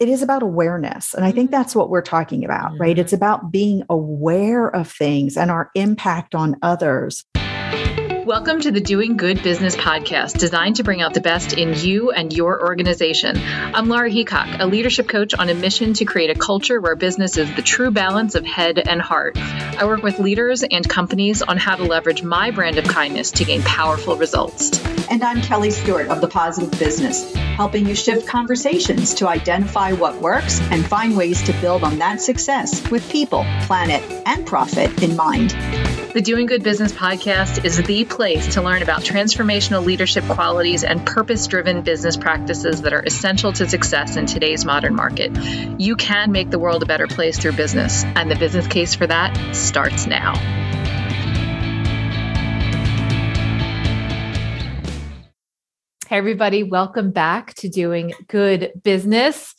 it is about awareness. And I think Mm-hmm. that's what we're talking about, right? It's about being aware of things and our impact on others. Welcome to the Doing Good Business podcast, designed to bring out the best in you and your organization. I'm Laura Heacock, a leadership coach on a mission to create a culture where business is the true balance of head and heart. I work with leaders and companies on how to leverage my brand of kindness to gain powerful results. And I'm Kelly Stewart of The Positive Business, helping you shift conversations to identify what works and find ways to build on that success with people, planet, and profit in mind. The Doing Good Business podcast is the place to learn about transformational leadership qualities and purpose driven business practices that are essential to success in today's modern market. You can make the world a better place through business, and the business case for that starts now. Hey, everybody, welcome back to Doing Good Business.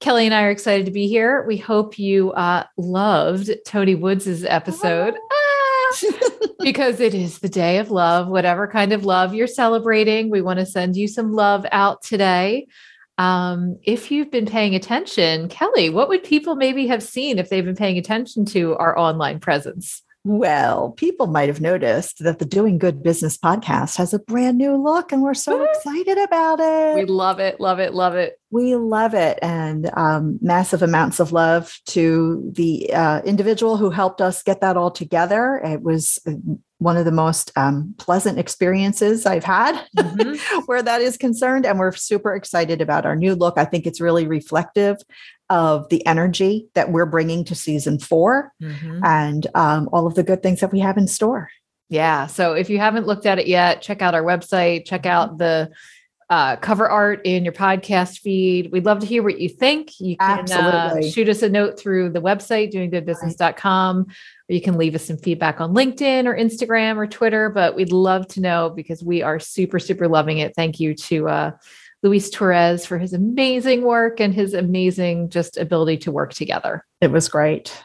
Kelly and I are excited to be here. We hope you uh, loved Tony Woods' episode. Ah, because it is the day of love, whatever kind of love you're celebrating. We want to send you some love out today. Um, if you've been paying attention, Kelly, what would people maybe have seen if they've been paying attention to our online presence? Well, people might have noticed that the Doing Good Business podcast has a brand new look, and we're so Woo! excited about it. We love it, love it, love it. We love it. And um, massive amounts of love to the uh, individual who helped us get that all together. It was uh, one of the most um, pleasant experiences I've had Mhm. where that is concerned. And we're super excited about our new look. I think it's really reflective of the energy that we're bringing to season four Mhm. and um, all of the good things that we have in store. Yeah. So if you haven't looked at it yet, check out our website, check out the uh, cover art in your podcast feed. We'd love to hear what you think. You can uh, shoot us a note through the website, doinggoodbusiness.com, or you can leave us some feedback on LinkedIn or Instagram or Twitter. But we'd love to know because we are super, super loving it. Thank you to uh, Luis Torres for his amazing work and his amazing just ability to work together. It was great.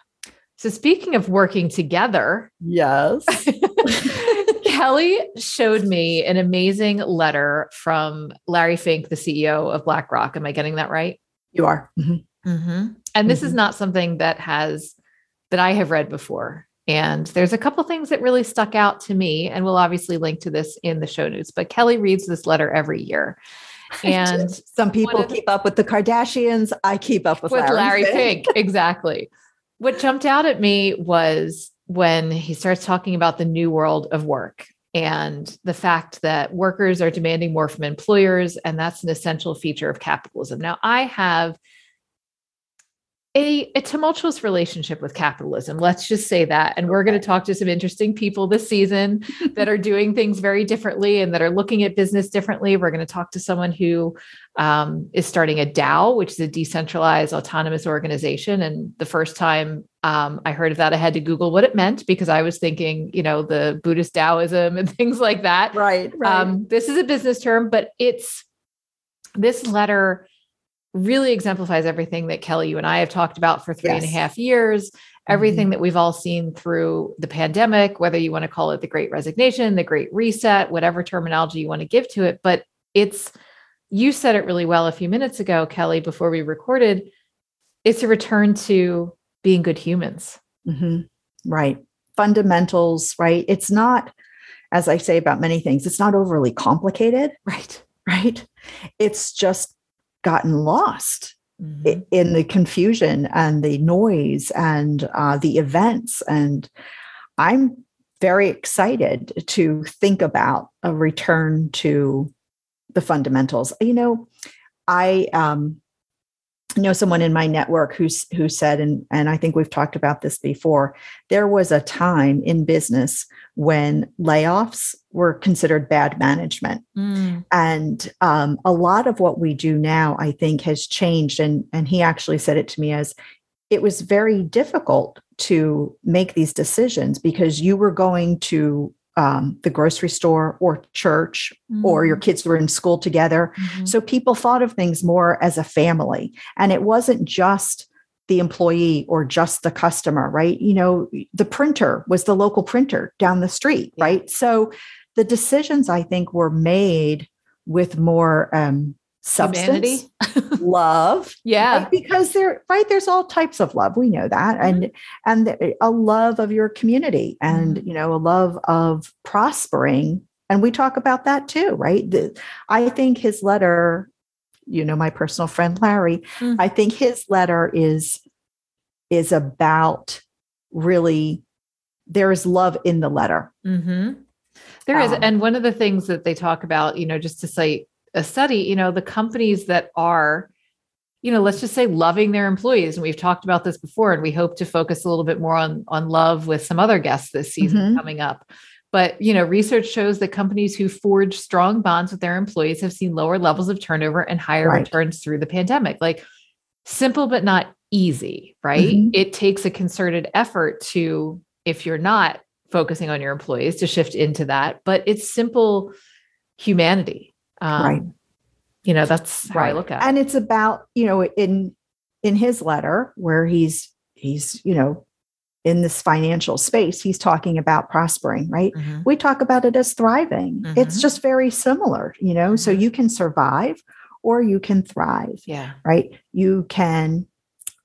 So, speaking of working together, Yes. Kelly showed me an amazing letter from Larry Fink, the CEO of BlackRock. Am I getting that right? you are. Mhm. And this is Mhm. not something that has that I have read before. And there's a couple things that really stuck out to me, and we'll obviously link to this in the show notes. But Kelly reads this letter every year, and some people keep up with the Kardashians. I keep up with, with Larry. Fink. Exactly. What jumped out at me was when he starts talking about the new world of work and the fact that workers are demanding more from employers, and that's an essential feature of capitalism. Now, I have a, a tumultuous relationship with capitalism. Let's just say that. And we're going to talk to some interesting people this season that are doing things very differently and that are looking at business differently. We're going to talk to someone who um, is starting a DAO, which is a decentralized autonomous organization. And the first time um, I heard of that, I had to Google what it meant because I was thinking, you know, the Buddhist Taoism and things like that. Right, right. Um, this is a business term, but it's this letter really exemplifies everything that Kelly, you and I have talked about for three and a half years, everything that we've all seen through the pandemic, whether you want to call it the great resignation, the great reset, whatever terminology you want to give to it. But it's, you said it really well a few minutes ago, Kelly, before we recorded. It's a return to being good humans. Mhm. Right. Fundamentals, right? It's not, as I say about many things, it's not overly complicated, Right. right? It's just gotten lost Mhm. in the confusion and the noise and uh, the events. And I'm very excited to think about a return to the fundamentals. You know, I um, know someone in my network who's who said, and and I think we've talked about this before. There was a time in business when layoffs were considered bad management. Mm. And um, a lot of what we do now, I think, has changed. And, and he actually said it to me as it was very difficult to make these decisions because you were going to um, the grocery store or church, or your kids were in school together. Mhm. So people thought of things more as a family. And it wasn't just the employee or just the customer, right? You know, the printer was the local printer down the street, Yeah. right? So the decisions I think were made with more um, substance, love. Yeah. Right? Because there, right, there's all types of love. We know that. Mm-hmm. And and a love of your community and mm-hmm. you know, a love of prospering. And we talk about that too, right? The, I think his letter, you know, my personal friend Larry, mm-hmm. I think his letter is is about really there is love in the letter. Mm-hmm. There um, is, and one of the things that they talk about, you know, just to cite a study, you know, the companies that are, you know, let's just say loving their employees, and we've talked about this before, and we hope to focus a little bit more on on love with some other guests this season mm-hmm. coming up. But you know, research shows that companies who forge strong bonds with their employees have seen lower levels of turnover and higher right. returns through the pandemic. Like simple but not easy, right? Mm-hmm. It takes a concerted effort to, if you're not focusing on your employees, to shift into that. But it's simple humanity. Um, right. You know, that's how right. I look at it. And it's about, you know, in in his letter where he's he's, you know, in this financial space, he's talking about prospering, right? Mm-hmm. We talk about it as thriving. Mm-hmm. It's just very similar, you know. Mm-hmm. So you can survive or you can thrive. Yeah. Right. You can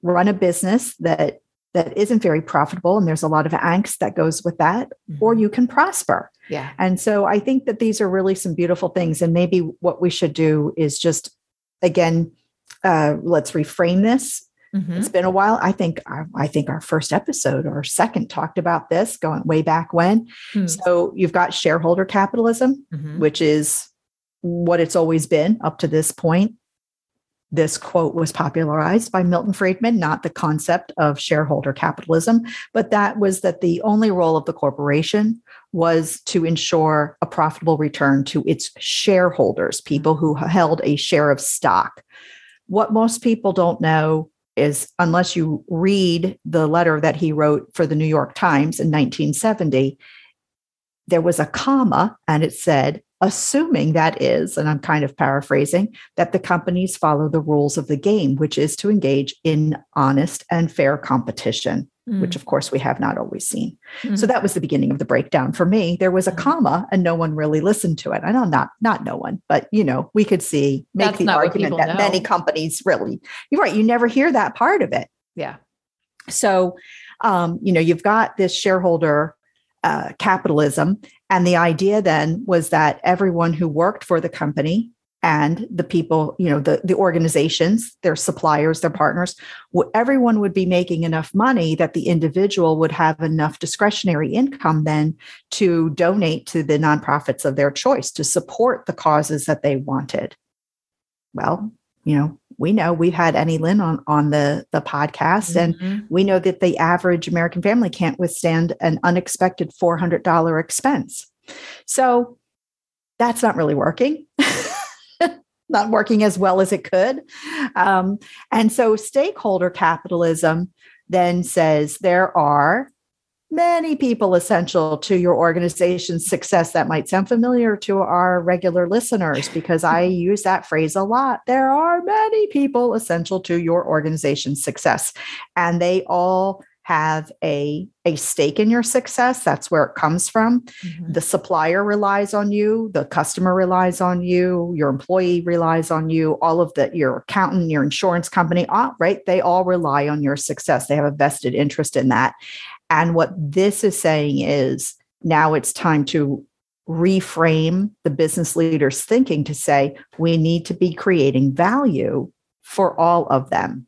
run a business that that isn't very profitable and there's a lot of angst that goes with that mm-hmm. or you can prosper yeah and so i think that these are really some beautiful things and maybe what we should do is just again uh, let's reframe this mm-hmm. it's been a while i think our, i think our first episode or second talked about this going way back when mm-hmm. so you've got shareholder capitalism mm-hmm. which is what it's always been up to this point this quote was popularized by Milton Friedman, not the concept of shareholder capitalism, but that was that the only role of the corporation was to ensure a profitable return to its shareholders, people who held a share of stock. What most people don't know is, unless you read the letter that he wrote for the New York Times in 1970, there was a comma and it said, assuming that is, and I'm kind of paraphrasing, that the companies follow the rules of the game, which is to engage in honest and fair competition, mm. which of course we have not always seen. Mm. So that was the beginning of the breakdown for me. There was a mm. comma and no one really listened to it. I know not not no one, but you know, we could see make That's the argument that know. many companies really you're right, you never hear that part of it. Yeah. So um, you know, you've got this shareholder uh, capitalism. And the idea then was that everyone who worked for the company and the people, you know, the, the organizations, their suppliers, their partners, everyone would be making enough money that the individual would have enough discretionary income then to donate to the nonprofits of their choice to support the causes that they wanted. Well, you know, we know we've had Annie Lynn on, on the, the podcast, mm-hmm. and we know that the average American family can't withstand an unexpected $400 expense. So that's not really working. not working as well as it could. Um, and so stakeholder capitalism then says there are many people essential to your organization's success. That might sound familiar to our regular listeners because I use that phrase a lot. There are many people essential to your organization's success, and they all have a, a stake in your success. That's where it comes from. Mm-hmm. The supplier relies on you, the customer relies on you, your employee relies on you, all of the your accountant, your insurance company, all, right? They all rely on your success. They have a vested interest in that. And what this is saying is now it's time to reframe the business leaders' thinking to say we need to be creating value for all of them.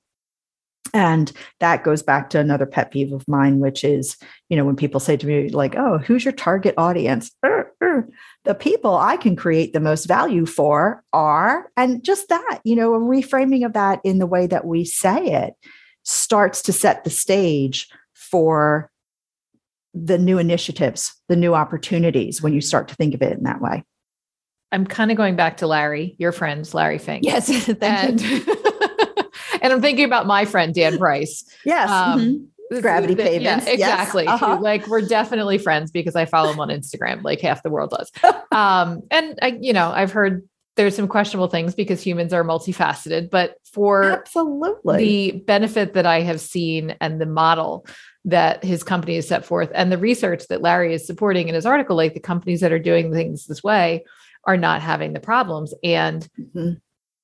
And that goes back to another pet peeve of mine, which is, you know, when people say to me, like, oh, who's your target audience? The people I can create the most value for are, and just that, you know, a reframing of that in the way that we say it starts to set the stage for the new initiatives, the new opportunities when you start to think of it in that way. I'm kind of going back to Larry, your friend, Larry Fink. Yes. and, and I'm thinking about my friend, Dan Price. Yes. Um, mm-hmm. Gravity the, payments. Yeah, exactly. Yes. Uh-huh. Like we're definitely friends because I follow him on Instagram, like half the world does. um, and I, you know, I've heard there's some questionable things because humans are multifaceted, but for absolutely the benefit that I have seen and the model that his company has set forth and the research that Larry is supporting in his article, like the companies that are doing things this way are not having the problems. And mm-hmm.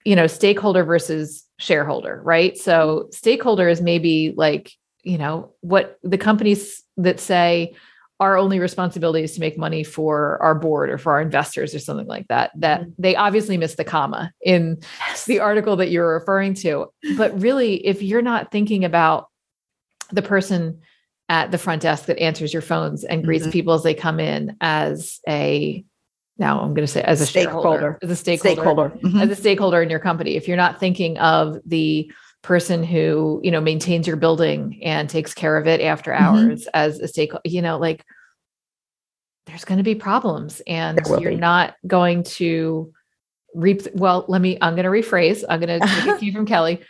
you know, stakeholder versus shareholder, right? So stakeholder is maybe like, you know, what the companies that say our only responsibility is to make money for our board or for our investors or something like that. That mm-hmm. they obviously missed the comma in yes. the article that you're referring to. But really, if you're not thinking about the person at the front desk that answers your phones and greets mm-hmm. people as they come in as a now I'm going to say as a stakeholder, as a stakeholder, stakeholder. Mm-hmm. as a stakeholder in your company. If you're not thinking of the person who you know maintains your building and takes care of it after mm-hmm. hours mm-hmm. as a stakeholder, you know, like there's going to be problems, and you're be. not going to reap. Well, let me. I'm going to rephrase. I'm going to take it from Kelly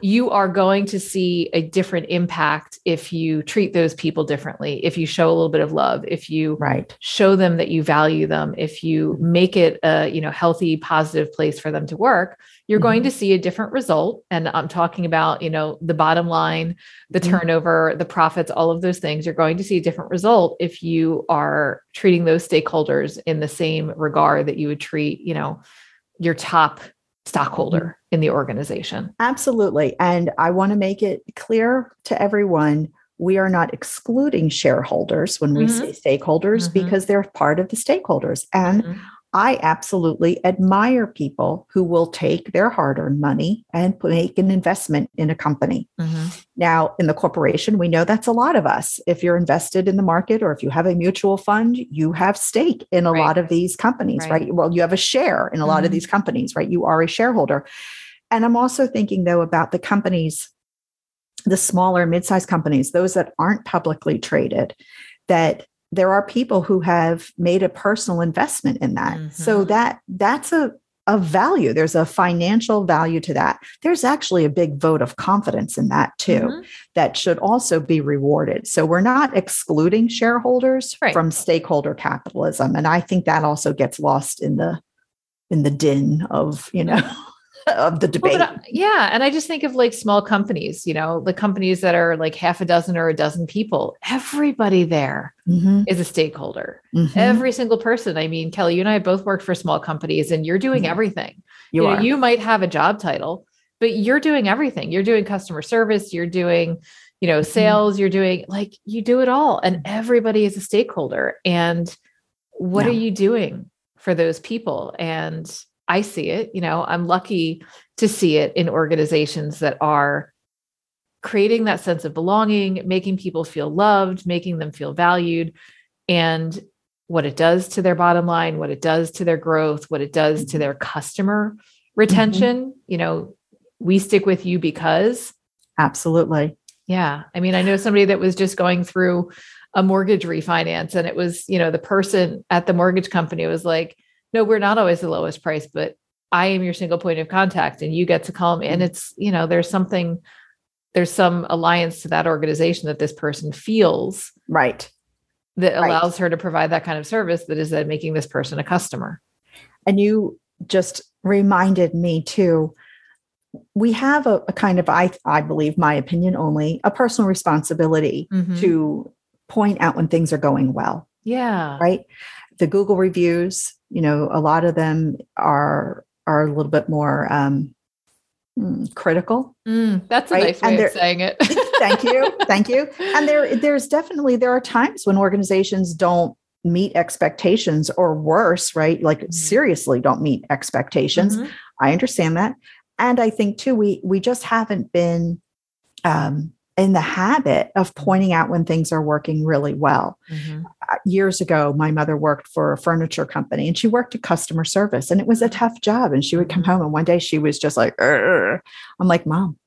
you are going to see a different impact if you treat those people differently if you show a little bit of love if you right show them that you value them if you make it a you know healthy positive place for them to work you're mm-hmm. going to see a different result and i'm talking about you know the bottom line the mm-hmm. turnover the profits all of those things you're going to see a different result if you are treating those stakeholders in the same regard that you would treat you know your top stockholder in the organization. Absolutely. And I want to make it clear to everyone we are not excluding shareholders when we mm-hmm. say stakeholders mm-hmm. because they're part of the stakeholders. And mm-hmm. I absolutely admire people who will take their hard earned money and make an investment in a company. Mm-hmm. Now, in the corporation, we know that's a lot of us. If you're invested in the market or if you have a mutual fund, you have stake in a right. lot of these companies, right. right. Well, you have a share in a mm-hmm. lot of mm-hmm. these companies, right? You are a shareholder. And I'm also thinking, though, about the companies, the smaller, mid sized companies, those that aren't publicly traded, that there are people who have made a personal investment in that mm-hmm. so that that's a a value there's a financial value to that there's actually a big vote of confidence in that too mm-hmm. that should also be rewarded so we're not excluding shareholders right. from stakeholder capitalism and i think that also gets lost in the in the din of you know of the debate. Well, yeah. And I just think of like small companies, you know, the companies that are like half a dozen or a dozen people, everybody there mm-hmm. is a stakeholder. Mm-hmm. Every single person. I mean, Kelly, you and I both worked for small companies and you're doing mm-hmm. everything. You, you, know, you might have a job title, but you're doing everything. You're doing customer service, you're doing, you know, mm-hmm. sales, you're doing like you do it all. And everybody is a stakeholder. And what yeah. are you doing for those people? And I see it. You know, I'm lucky to see it in organizations that are creating that sense of belonging, making people feel loved, making them feel valued, and what it does to their bottom line, what it does to their growth, what it does to their customer retention. Mm-hmm. You know, we stick with you because. Absolutely. Yeah. I mean, I know somebody that was just going through a mortgage refinance and it was, you know, the person at the mortgage company was like, no, we're not always the lowest price, but I am your single point of contact and you get to call me. And it's, you know, there's something, there's some alliance to that organization that this person feels. Right. That right. allows her to provide that kind of service that is then making this person a customer. And you just reminded me too. We have a, a kind of, I, I believe, my opinion only, a personal responsibility mm-hmm. to point out when things are going well. Yeah. Right. The Google reviews, you know a lot of them are are a little bit more um, mm, critical. Mm, that's a right? nice way of saying it. thank you, thank you. And there, there's definitely there are times when organizations don't meet expectations, or worse, right? Like mm-hmm. seriously, don't meet expectations. Mm-hmm. I understand that, and I think too we we just haven't been um, in the habit of pointing out when things are working really well. Mm-hmm. Uh, years ago, my mother worked for a furniture company and she worked at customer service, and it was a tough job. And she would come mm-hmm. home, and one day she was just like, Urgh. I'm like, Mom,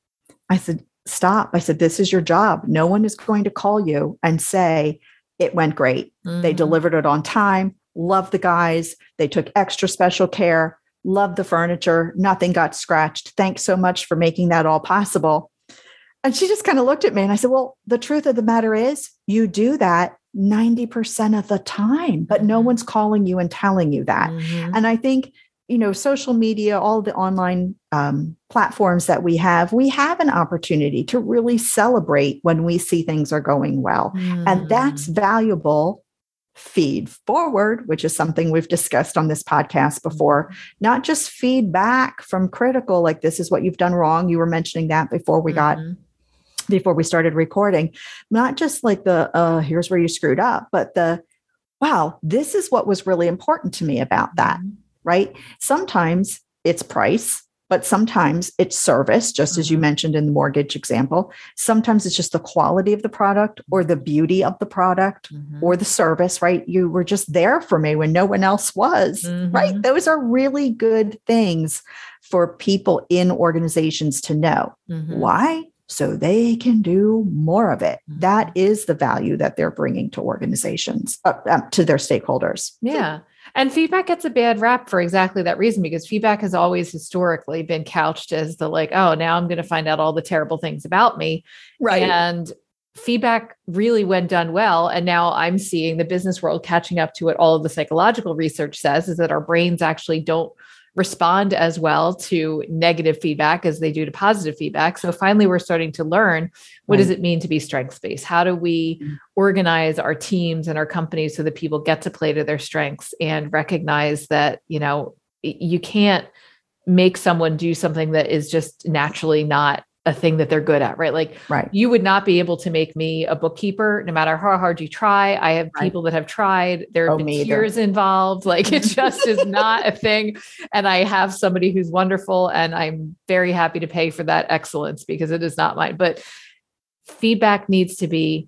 I said, stop. I said, this is your job. No one is going to call you and say, it went great. Mm-hmm. They delivered it on time. Love the guys. They took extra special care. Love the furniture. Nothing got scratched. Thanks so much for making that all possible and she just kind of looked at me and I said, Well, the truth of the matter is, you do that 90% of the time, but no mm-hmm. one's calling you and telling you that. Mm-hmm. And I think, you know, social media, all the online um, platforms that we have, we have an opportunity to really celebrate when we see things are going well. Mm-hmm. And that's mm. valuable feed forward, which is something we've discussed on this podcast before, Mm-hmm. not just feedback from critical, like this is what you've done wrong. You were mentioning that before we got Mhm. Before we started recording, not just like the uh here's where you screwed up, but the wow, this is what was really important to me about that, Mhm. right? Sometimes it's price, but sometimes it's service, just as you Mhm. mentioned in the mortgage example. Sometimes it's just the quality of the product or the beauty of the product Mhm. or the service, right? You were just there for me when no one else was, right? Mhm. Those are really good things for people in organizations to know. Mhm. Why? So they can do more of it. Mhm. That is the value that they're bringing to organizations, uh, uh, to their stakeholders. Yeah. And feedback gets a bad rap for exactly that reason because feedback has always historically been couched as the like, oh, now I'm going to find out all the terrible things about me. Right. And feedback really, when done well, and now I'm seeing the business world catching up to what all of the psychological research says is that our brains actually don't respond as well to negative feedback as they do to positive feedback. So finally, we're starting to learn what does it mean to be strengths based? How do we organize our teams and our companies so that people get to play to their strengths and recognize that, you know, you can't make someone do something that is just naturally not a thing that they're good at, right? Like Right. you would not be able to make me a bookkeeper no matter how hard you try. I have Right. people that have tried. There have Oh, been me either. tears involved. Like it just is not a thing. And I have somebody who's wonderful and I'm very happy to pay for that excellence because it is not mine. But feedback needs to be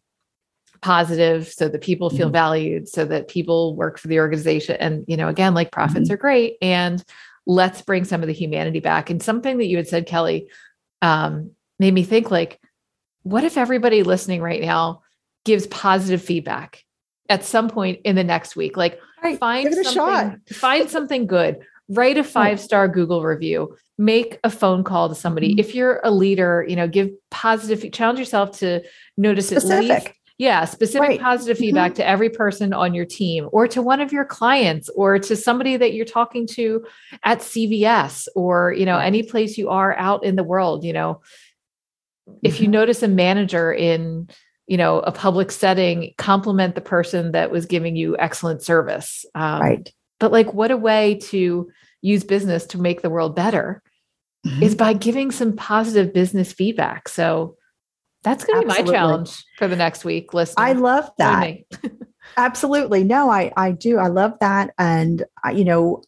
positive so that people feel Mhm. valued, so that people work for the organization. And, you know, again, like profits Mm-hmm. are great. And let's bring some of the humanity back. And something that you had said, Kelly, um, made me think like, what if everybody listening right now gives positive feedback at some point in the next week? Like Right. find Give it a something, shot. find something good, write a five star Google review, make a phone call to somebody. Mhm. If you're a leader, you know, give positive, challenge yourself to notice at least Specific. Yeah, specific Right. positive feedback to every person on your team or to one of your clients or to somebody that you're talking to at CVS or, you know, any place you are out in the world, you know. If you Mhm. notice a manager in, you know, a public setting, compliment the person that was giving you excellent service. Um, Right. But like, what a way to use business to make the world better Mhm. is by giving some positive business feedback. So that's going to be my challenge for the next week. Listen, I love that. Absolutely. No, I I do. I love that. And I, you know,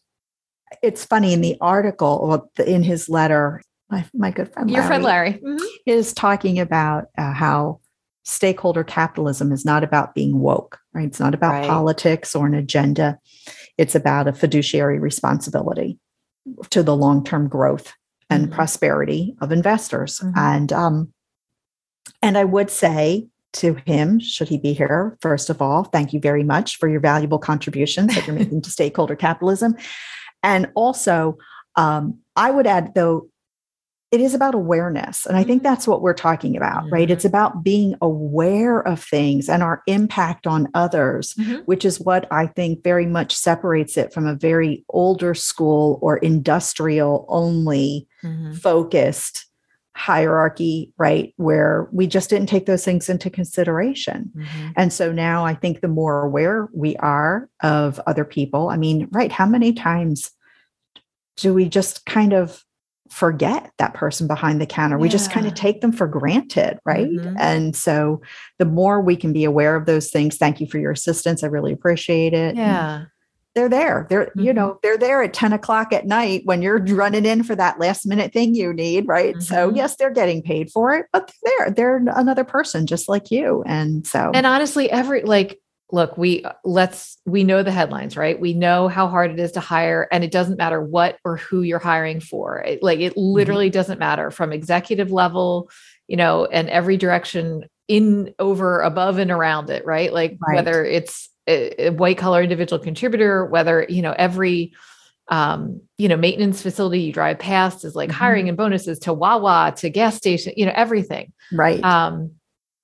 it's funny in the article in his letter, my my good friend Your friend Larry Larry. Mhm. is talking about uh, how stakeholder capitalism is not about being woke, right? It's not about Right. politics or an agenda. It's about a fiduciary responsibility to the long-term growth and Mhm. prosperity of investors. Mhm. And um, and I would say to him, should he be here, first of all, thank you very much for your valuable contributions that you're making to stakeholder capitalism. And also, um, I would add, though, it is about awareness. And I think Mhm. that's what we're talking about, right? It's about being aware of things and our impact on others, Mhm. which is what I think very much separates it from a very older school or industrial only Mhm. focused hierarchy, right? Where we just didn't take those things into consideration. Mhm. And so now I think the more aware we are of other people, I mean, right, how many times do we just kind of forget that person behind the counter? We just kind of take them for granted, right? Mhm. And so the more we can be aware of those things, thank you for your assistance. I really appreciate it. And Yeah. They're there. They're, you Mhm. know, they're there at 10 o'clock at night when you're running in for that last minute thing you need, right? So Mhm. yes, they're getting paid for it, but they're there. They're another person just like you. And so And honestly, every like, look, we let's we know the headlines, right? We know how hard it is to hire, and it doesn't matter what or who you're hiring for. It, like it literally doesn't matter from executive level, you know, and every direction in, over, above, and around it, right? Like Right. whether it's a, a white collar individual contributor, whether you know every um, you know, maintenance facility you drive past is like Mhm. hiring and bonuses to Wawa to gas station, you know, everything. right. Um,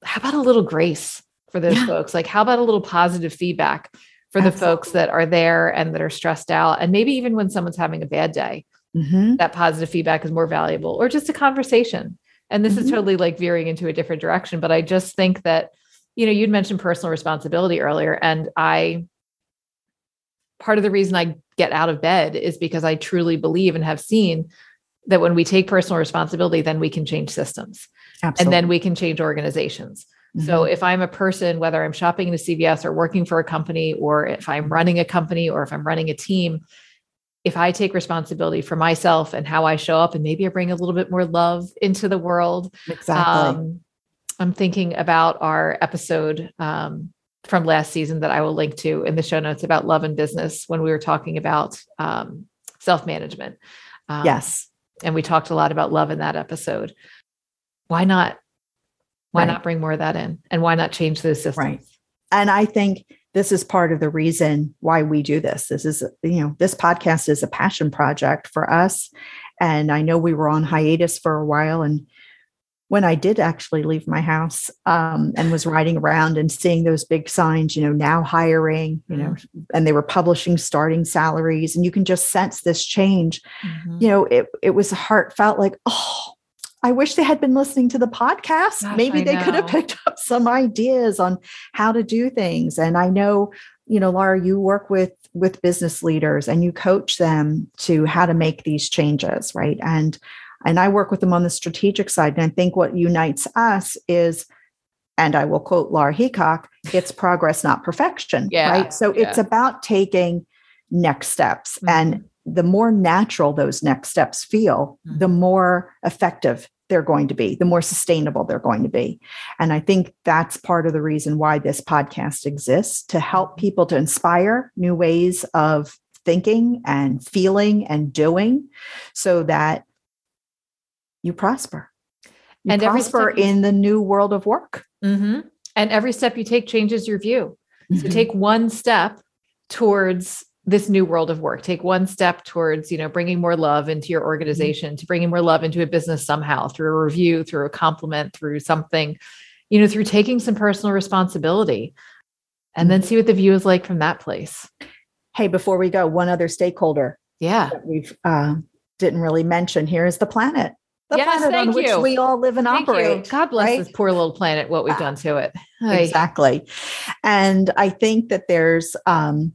how about a little grace for those Yeah. folks? Like, how about a little positive feedback for the folks that are there and that are stressed out? And maybe even when someone's having a bad day, Mhm. that positive feedback is more valuable or just a conversation. And this is Mhm. totally like veering into a different direction. But I just think that, you know, you'd mentioned personal responsibility earlier. And I part of the reason I get out of bed is because I truly believe and have seen that when we take personal responsibility, then we can change systems Absolutely. and then we can change organizations. Mm-hmm. So if I'm a person, whether I'm shopping in a CVS or working for a company, or if I'm running a company or if I'm running a team, if I take responsibility for myself and how I show up, and maybe I bring a little bit more love into the world. Exactly. Um, I'm thinking about our episode um, from last season that I will link to in the show notes about love and business when we were talking about um, self management. Um, yes. And we talked a lot about love in that episode. Why not? Why right. not bring more of that in? And why not change those systems? Right. And I think this is part of the reason why we do this. This is, you know, this podcast is a passion project for us. And I know we were on hiatus for a while and when I did actually leave my house um, and was riding around and seeing those big signs, you know, now hiring, you know, mm-hmm. and they were publishing starting salaries, and you can just sense this change. Mm-hmm. You know, it it was heartfelt, like, oh, I wish they had been listening to the podcast. Gosh, Maybe I they know. could have picked up some ideas on how to do things. And I know, you know, Laura, you work with with business leaders and you coach them to how to make these changes, right? And and I work with them on the strategic side. And I think what unites us is, and I will quote Laura Heacock, it's progress, not perfection. Yeah, right. So yeah. it's about taking next steps. Mm-hmm. And the more natural those next steps feel, mm-hmm. the more effective they're going to be, the more sustainable they're going to be. And I think that's part of the reason why this podcast exists to help mm-hmm. people to inspire new ways of thinking and feeling and doing so that you prosper. You and prosper in the new world of work. Mm-hmm. And every step you take changes your view. Mm-hmm. So take one step towards this new world of work. Take one step towards, you know, bringing more love into your organization, mm-hmm. to bringing more love into a business somehow through a review, through a compliment, through something, you know, through taking some personal responsibility and then mm-hmm. see what the view is like from that place. Hey, before we go, one other stakeholder. Yeah. we've uh, didn't really mention here is the planet the yes, planet on which we all live and thank operate. You. God bless right? this poor little planet, what we've done to it. Exactly. And I think that there's um,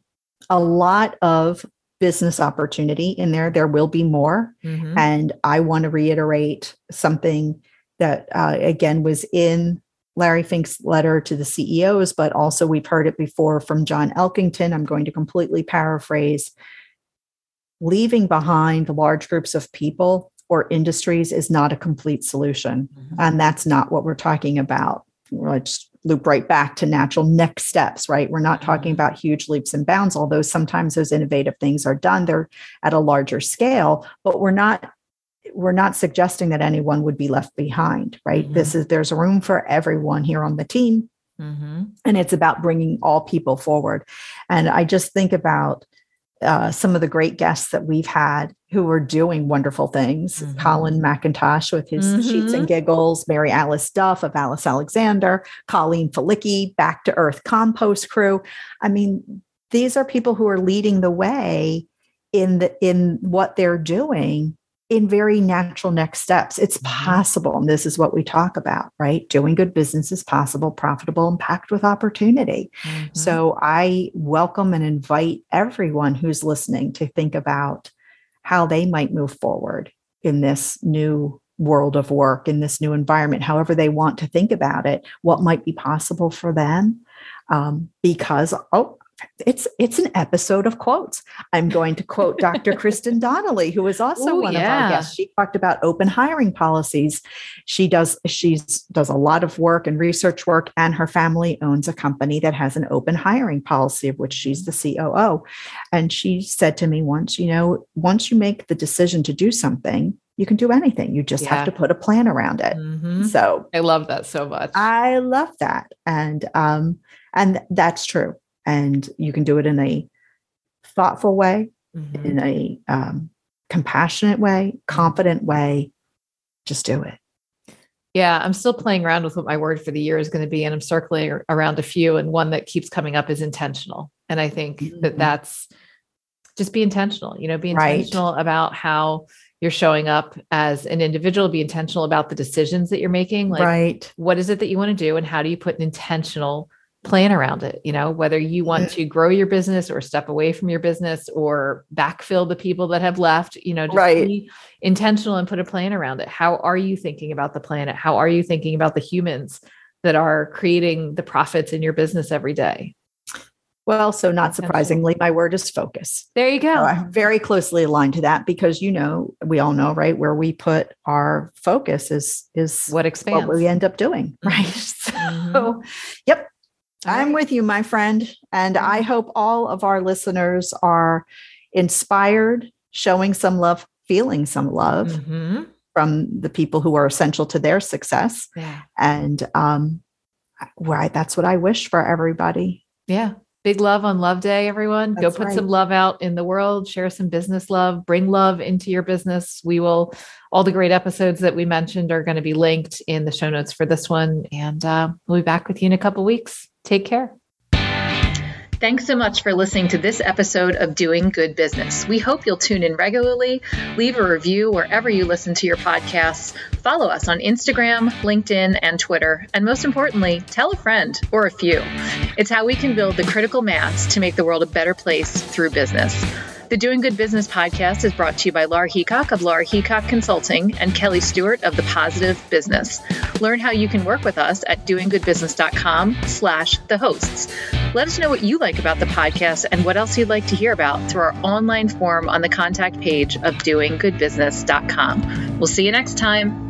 a lot of business opportunity in there. There will be more. Mm-hmm. And I want to reiterate something that, uh, again, was in Larry Fink's letter to the CEOs, but also we've heard it before from John Elkington. I'm going to completely paraphrase leaving behind large groups of people or industries is not a complete solution. Mm-hmm. And that's not what we're talking about. Let's loop right back to natural next steps, right? We're not talking mm-hmm. about huge leaps and bounds, although sometimes those innovative things are done, they're at a larger scale, but we're not we're not suggesting that anyone would be left behind right mm-hmm. this is there's room for everyone here on the team mm-hmm. and it's about bringing all people forward and i just think about uh, some of the great guests that we've had who are doing wonderful things. Mm-hmm. Colin McIntosh with his mm-hmm. Sheets and Giggles, Mary Alice Duff of Alice Alexander, Colleen Falicki, Back to Earth Compost Crew. I mean, these are people who are leading the way in the in what they're doing in very natural next steps. It's mm-hmm. possible. And this is what we talk about, right? Doing good business is possible, profitable, and packed with opportunity. Mm-hmm. So I welcome and invite everyone who's listening to think about how they might move forward in this new world of work, in this new environment, however they want to think about it, what might be possible for them. Um, because, oh, it's it's an episode of quotes. I'm going to quote Dr. Kristen Donnelly, who is also Ooh, one yeah. of our guests. She talked about open hiring policies. She does she's does a lot of work and research work, and her family owns a company that has an open hiring policy of which she's the COO. And she said to me once, you know, once you make the decision to do something, you can do anything. You just yeah. have to put a plan around it. Mm-hmm. So I love that so much. I love that. And um, and that's true and you can do it in a thoughtful way mm-hmm. in a um, compassionate way confident way just do it yeah i'm still playing around with what my word for the year is going to be and i'm circling around a few and one that keeps coming up is intentional and i think mm-hmm. that that's just be intentional you know be intentional right. about how you're showing up as an individual be intentional about the decisions that you're making like right what is it that you want to do and how do you put an intentional plan around it you know whether you want to grow your business or step away from your business or backfill the people that have left you know just Right. be intentional and put a plan around it. How are you thinking about the planet? How are you thinking about the humans that are creating the profits in your business every day? Well, so not surprisingly, my word is focus. there you go. So I'm very closely aligned to that because you know we all know right where we put our focus is is what expands what we end up doing, right? So, Mhm. yep, I'm with you, my friend, and I hope all of our listeners are inspired, showing some love, feeling some love Mhm. from the people who are essential to their success, yeah and um, right, that's what I wish for everybody. Yeah. Big love on Love Day, everyone. Go put right. some love out in the world, share some business love, bring love into your business. We will, all the great episodes that we mentioned are going to be linked in the show notes for this one. And uh, we'll be back with you in a couple weeks. Take care. Thanks so much for listening to this episode of Doing Good Business. We hope you'll tune in regularly, leave a review wherever you listen to your podcasts, follow us on Instagram, LinkedIn, and Twitter, and most importantly, tell a friend or a few. It's how we can build the critical mass to make the world a better place through business. The Doing Good Business podcast is brought to you by Laura Heacock of Laura Heacock Consulting and Kelly Stewart of The Positive Business. Learn how you can work with us at doinggoodbusiness.com slash the hosts. Let us know what you like about the podcast and what else you'd like to hear about through our online form on the contact page of doinggoodbusiness.com. We'll see you next time.